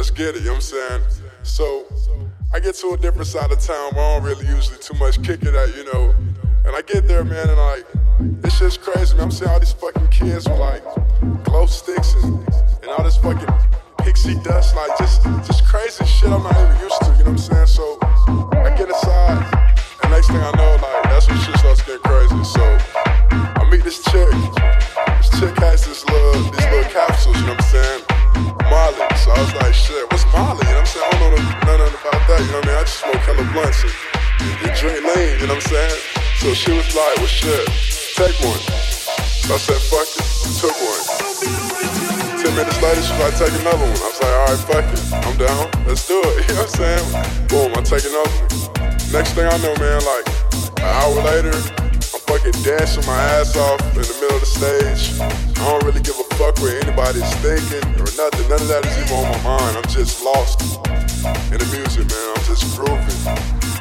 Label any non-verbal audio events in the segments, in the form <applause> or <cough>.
let's get it, you know what I'm saying? So I get to a different side of town where I don't really usually too much kick it at, you know. And I get there, man, and like, this shit's crazy, man. I'm seeing all these fucking kids with like glow sticks and, and all this fucking pixie dust, like just just crazy shit I'm not even used to, you know what I'm saying? So I get inside, and next thing I know, like that's when shit starts getting crazy. So I meet this chick. This chick has this little these little capsules, you know what I'm saying? Molly. So I was like, shit, what's Molly? You know what I'm saying? I don't know nothing about that, you know what I mean? I just smoke hella blunts and, and drink lean, you know what I'm saying? So she was like, well shit, take one. So I said, fuck it, took one. Ten minutes later, she like, take another one. I was like, alright, fuck it, I'm down, let's do it, <laughs> you know what I'm saying? Boom, I take another one. Next thing I know, man, like, an hour later, fucking dancing my ass off in the middle of the stage. I don't really give a fuck what anybody's thinking or nothing. None of that is even on my mind. I'm just lost in the music, man. I'm just grooving,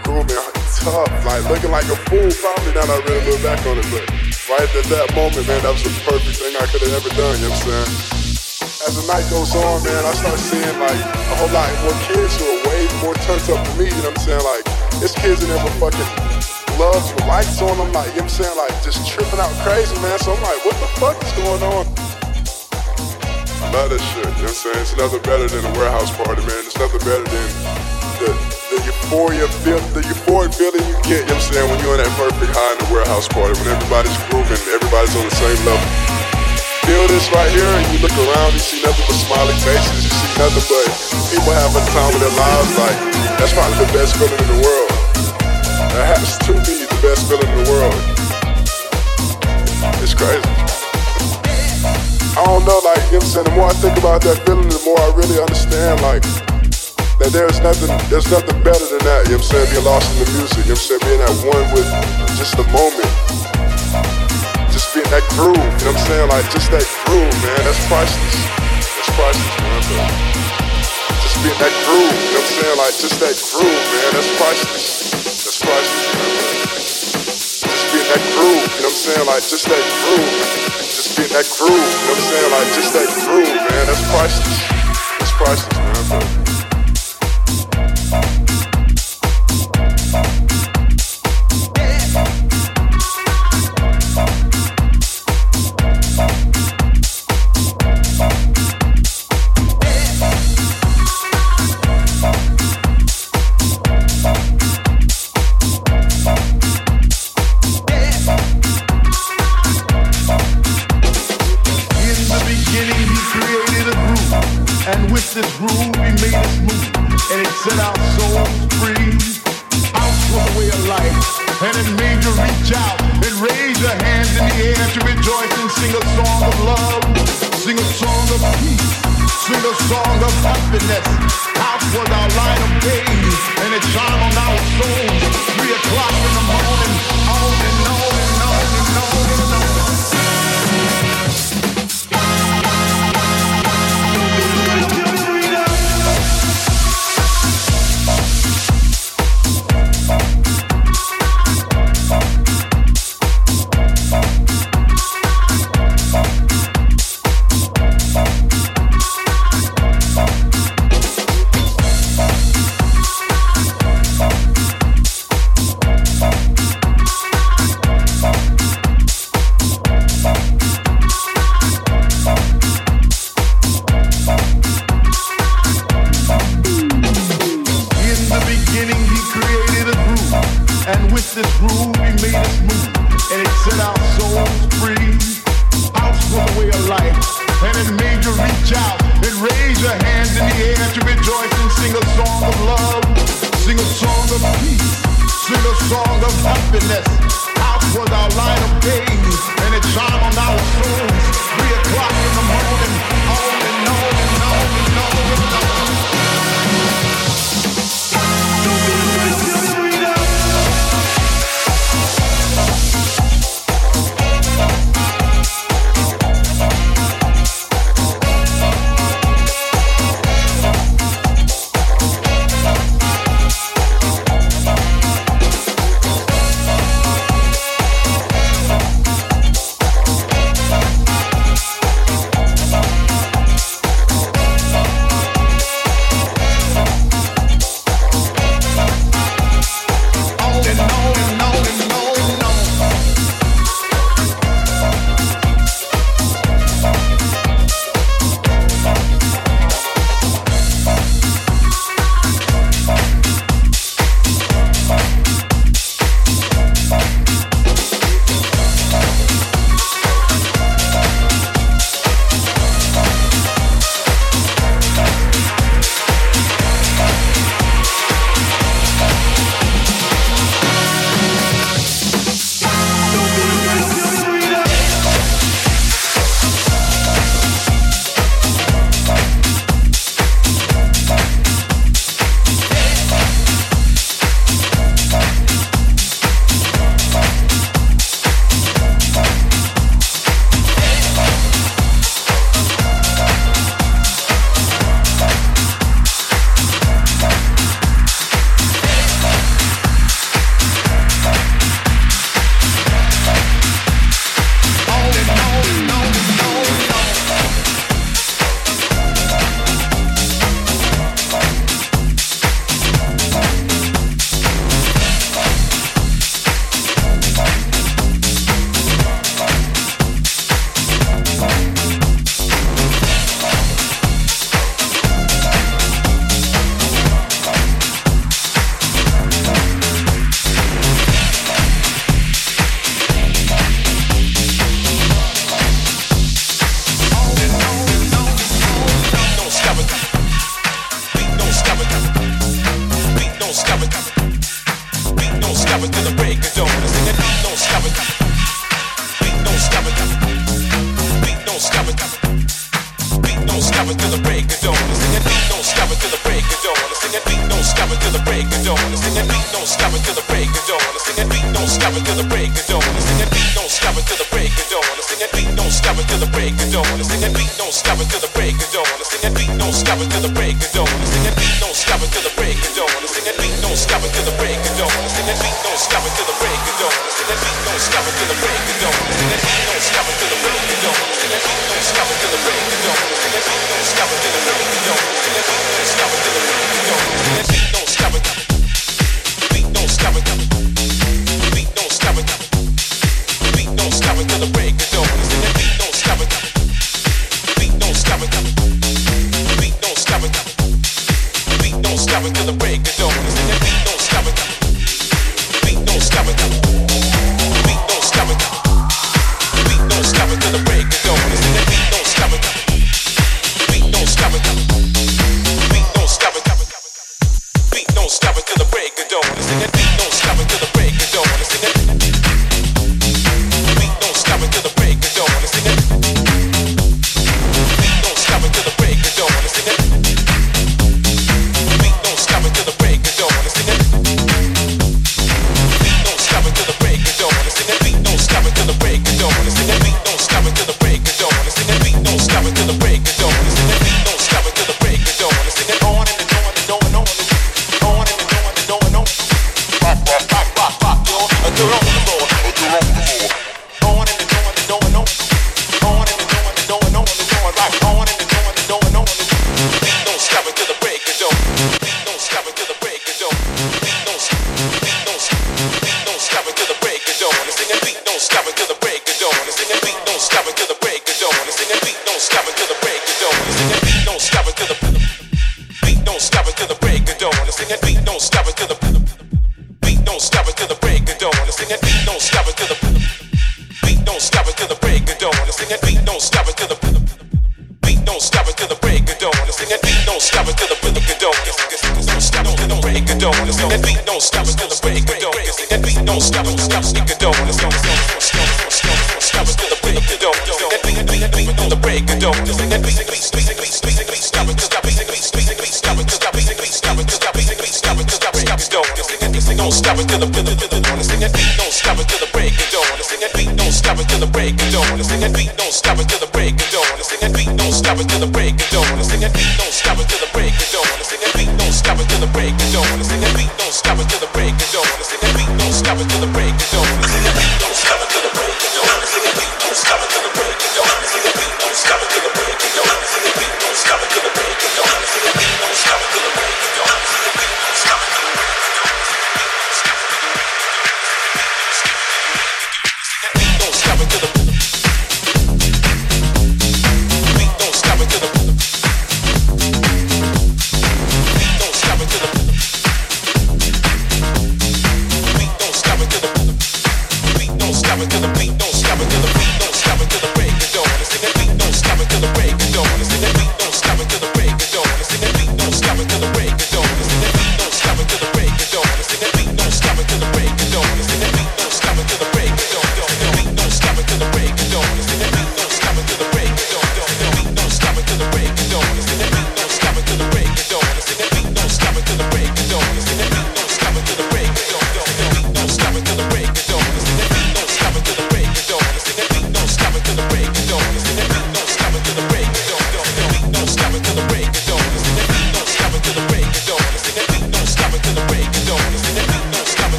grooving tough, like looking like a fool. Probably that I really look back on it, but right at that moment, man, that was the perfect thing I could have ever done. You know what I'm saying? As the night goes on, man, I start seeing like a whole lot more kids who are way more turned up than me. You know what I'm saying? Like, it's kids in there with fucking gloves with lights on them, like, you know what I'm saying? Like, just tripping out crazy, man. So I'm like, what the fuck is going on? I love shit, you know what I'm saying? It's nothing better than a warehouse party, man. It's nothing better than the, the euphoria feel, the euphoric feeling you get, you know what I'm saying, when you're in that perfect high in the warehouse party, when everybody's grooving, everybody's on the same level. Feel this right here, and you look around, you see nothing but smiling faces, you see nothing but people having time of their lives, like, that's probably the best feeling in the world. Has to be the best feeling in the world. It's crazy. I don't know, like, you know what I'm saying? The more I think about that feeling, the more I really understand, like, that there's nothing, there's nothing better than that, you know what I'm saying? Being lost in the music, you know what I'm saying? Being at one with just the moment. Just being that groove, you know what I'm saying? Like, just that groove, man, that's priceless. That's priceless, man. Just being that groove, you know what I'm saying? Like, just that groove, man, that's priceless. Just being that groove, you know what I'm saying? Like, just that groove. Just being that groove, you know what I'm saying? Like, just that groove, man, that's priceless. That's priceless, man. happiness don't, the beat don't stop it. The beat don't stop it.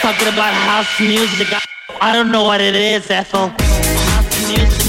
Talking about house music. I don't know what it is, Ethel. House music.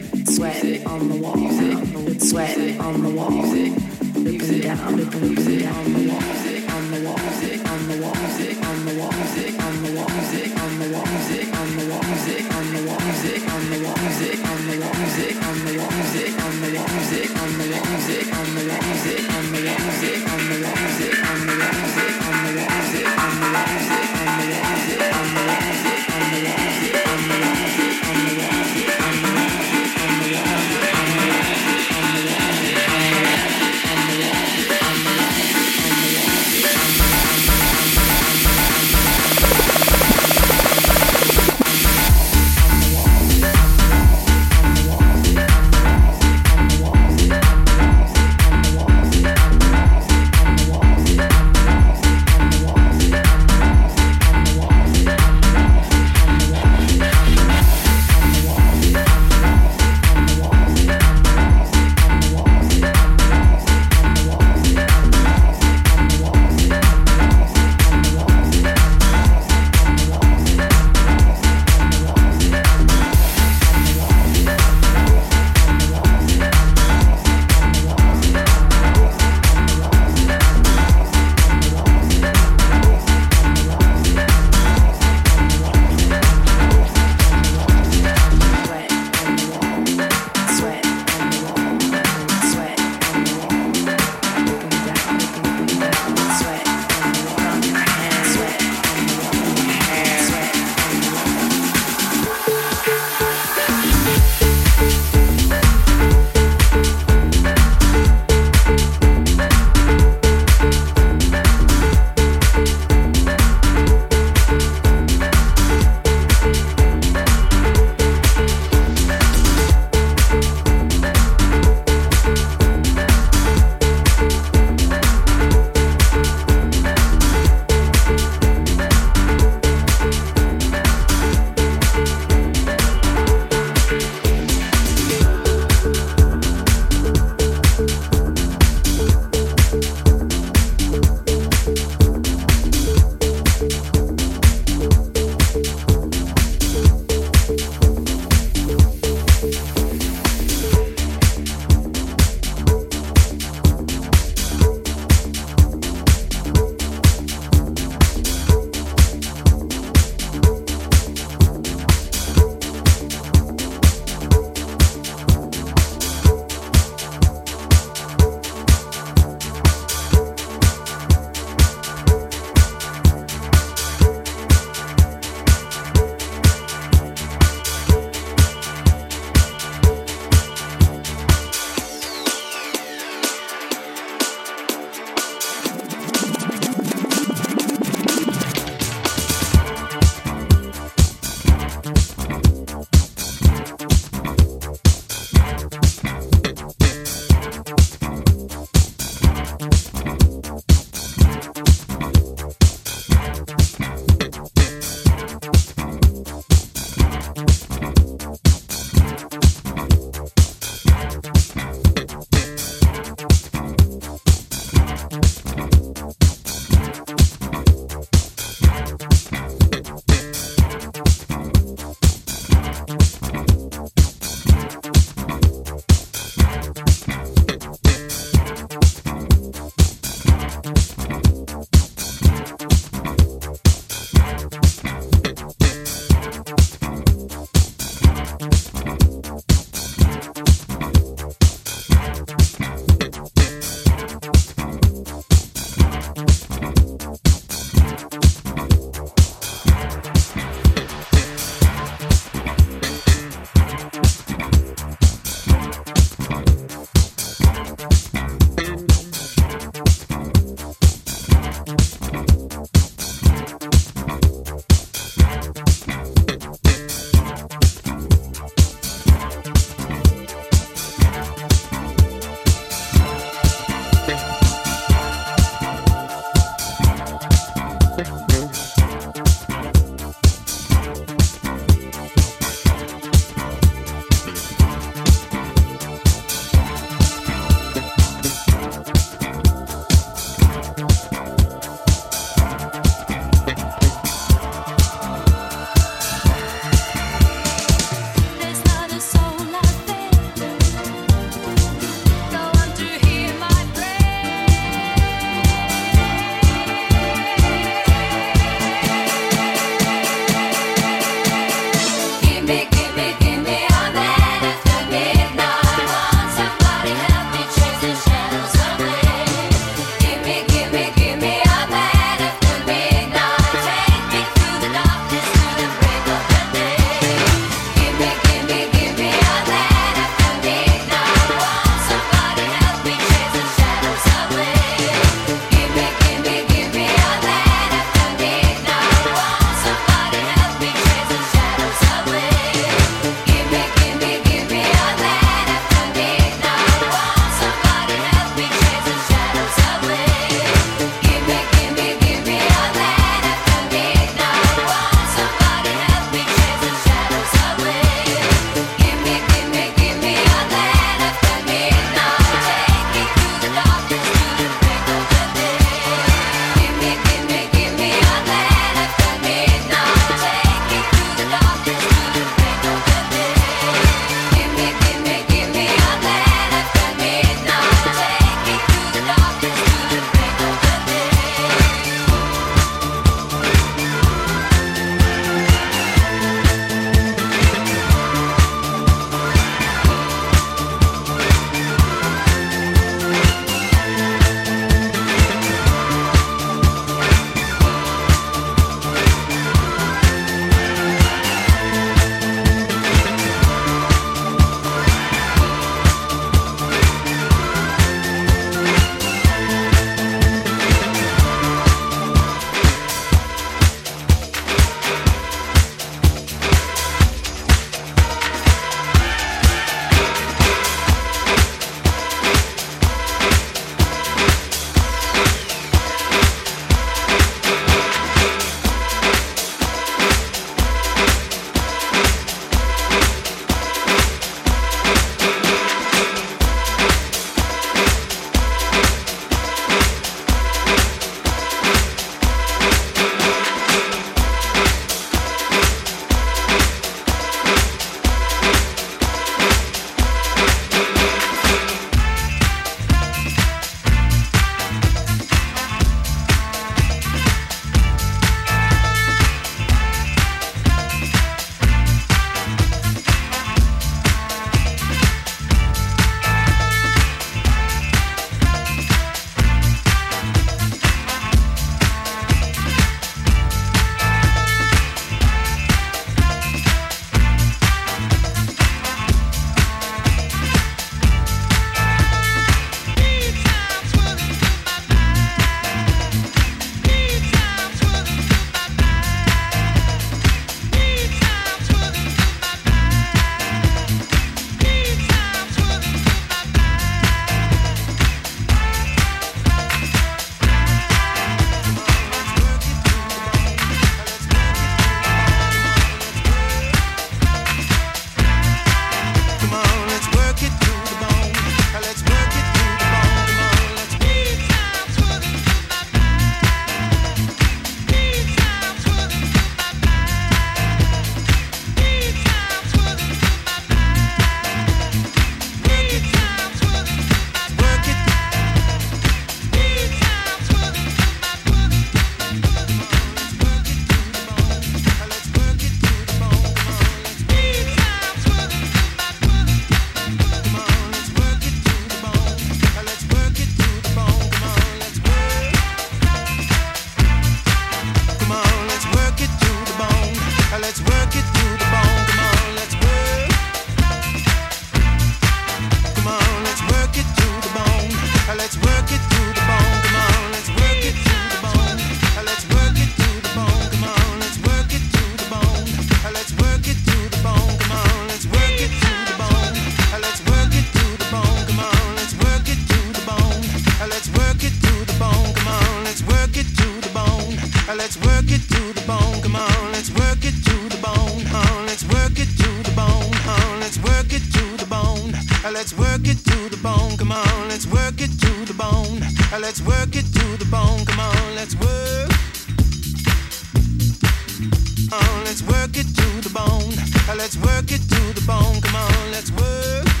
Let's work it to the bone. Let's work it to the bone. Come on, let's work.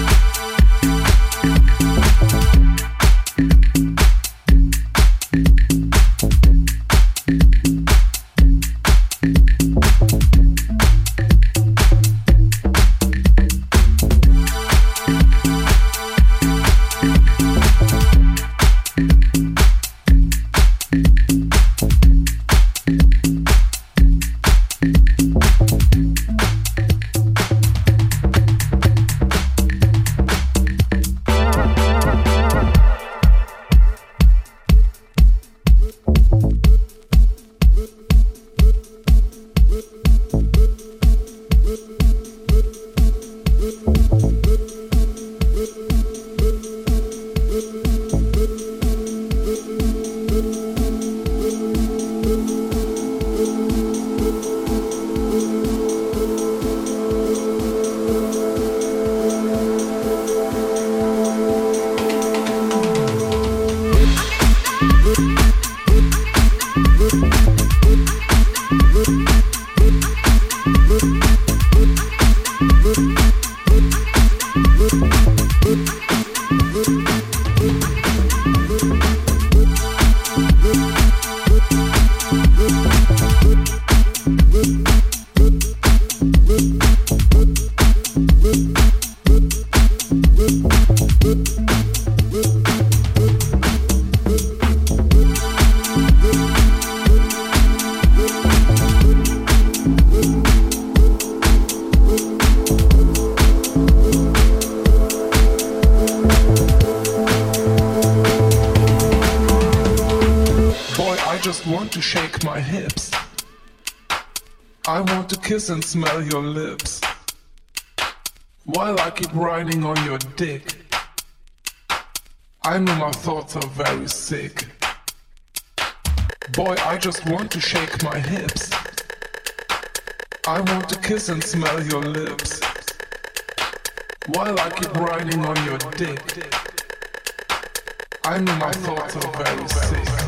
smell your lips while I keep riding on your dick. I know my thoughts are very sick. Boy, I just want to shake my hips. I want to kiss and smell your lips while I keep riding on your dick. I know my thoughts are very sick.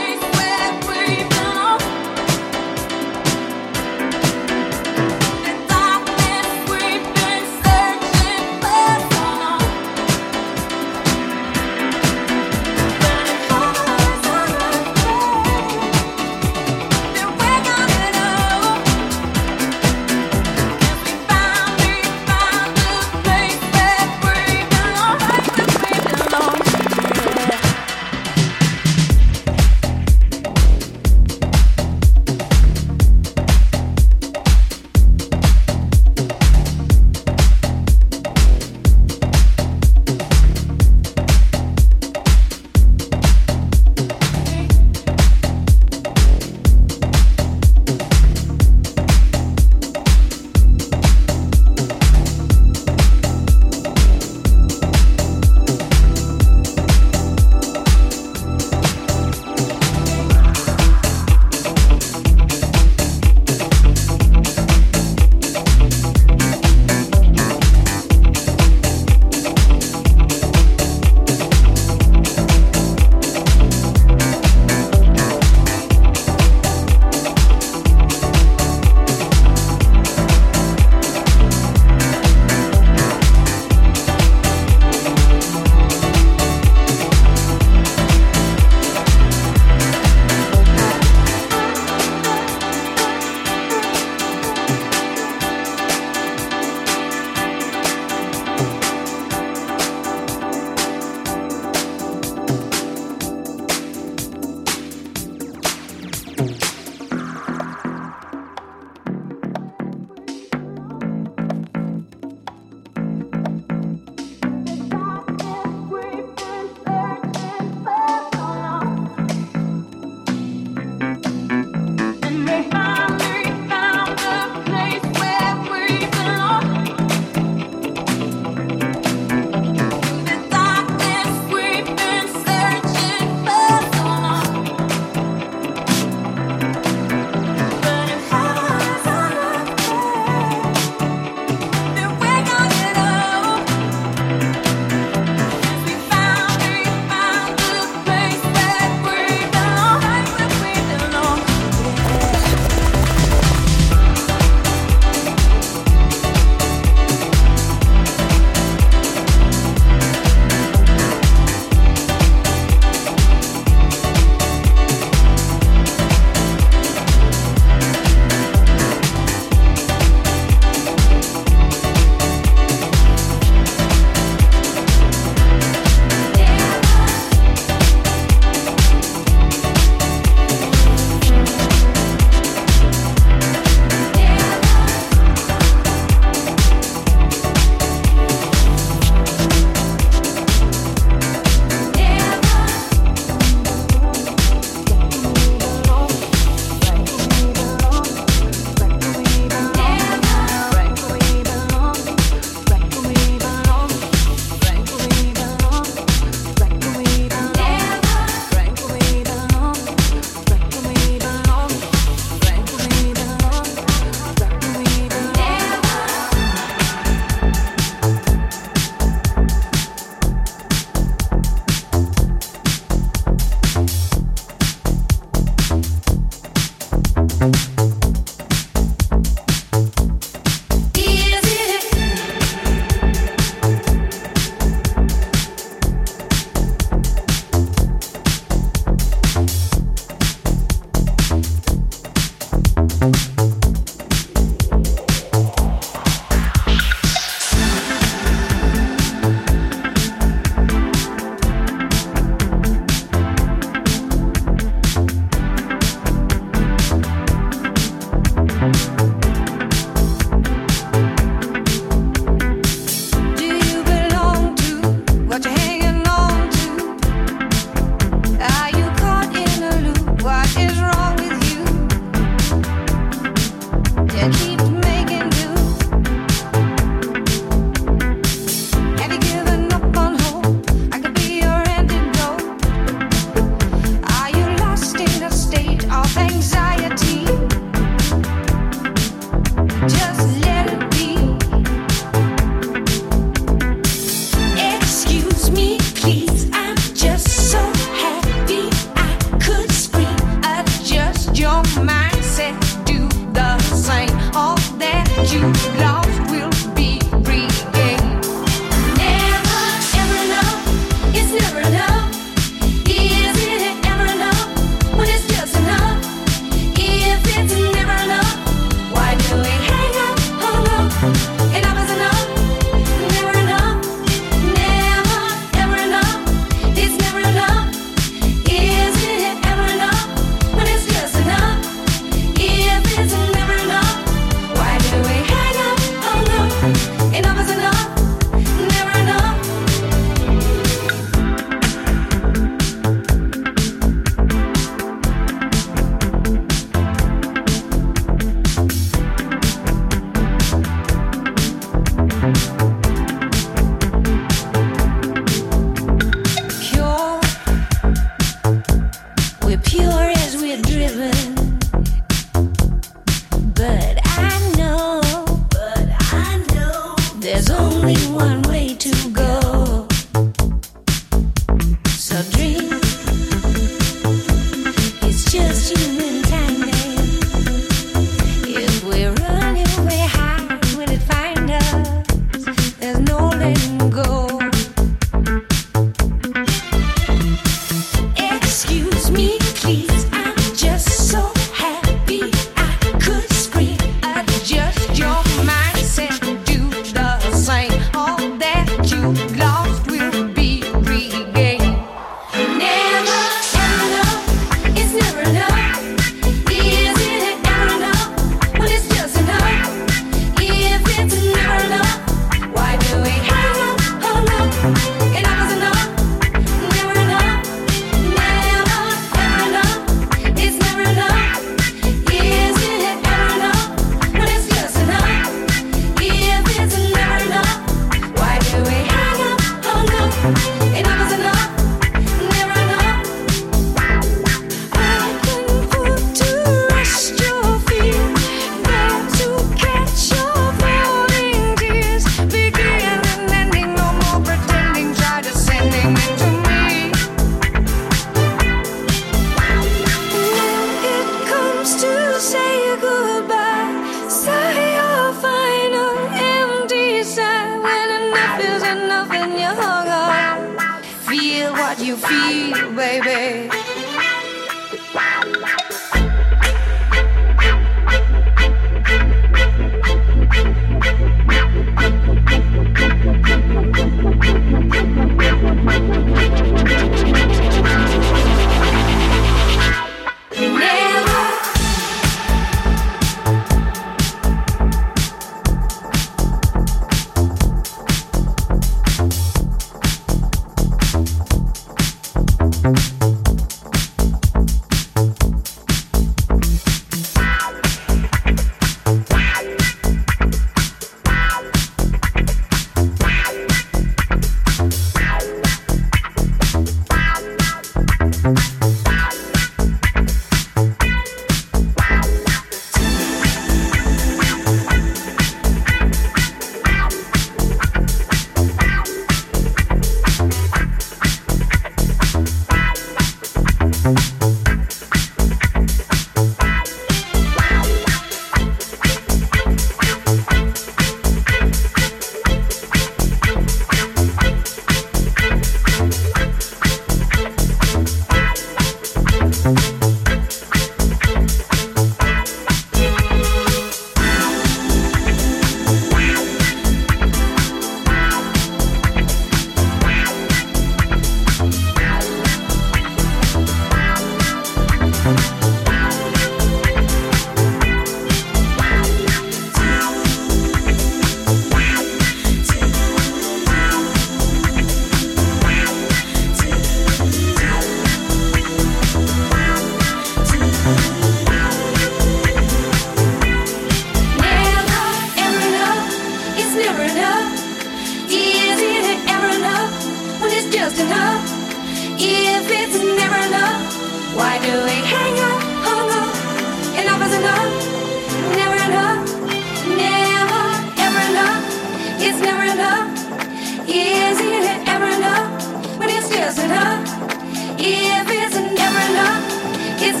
It's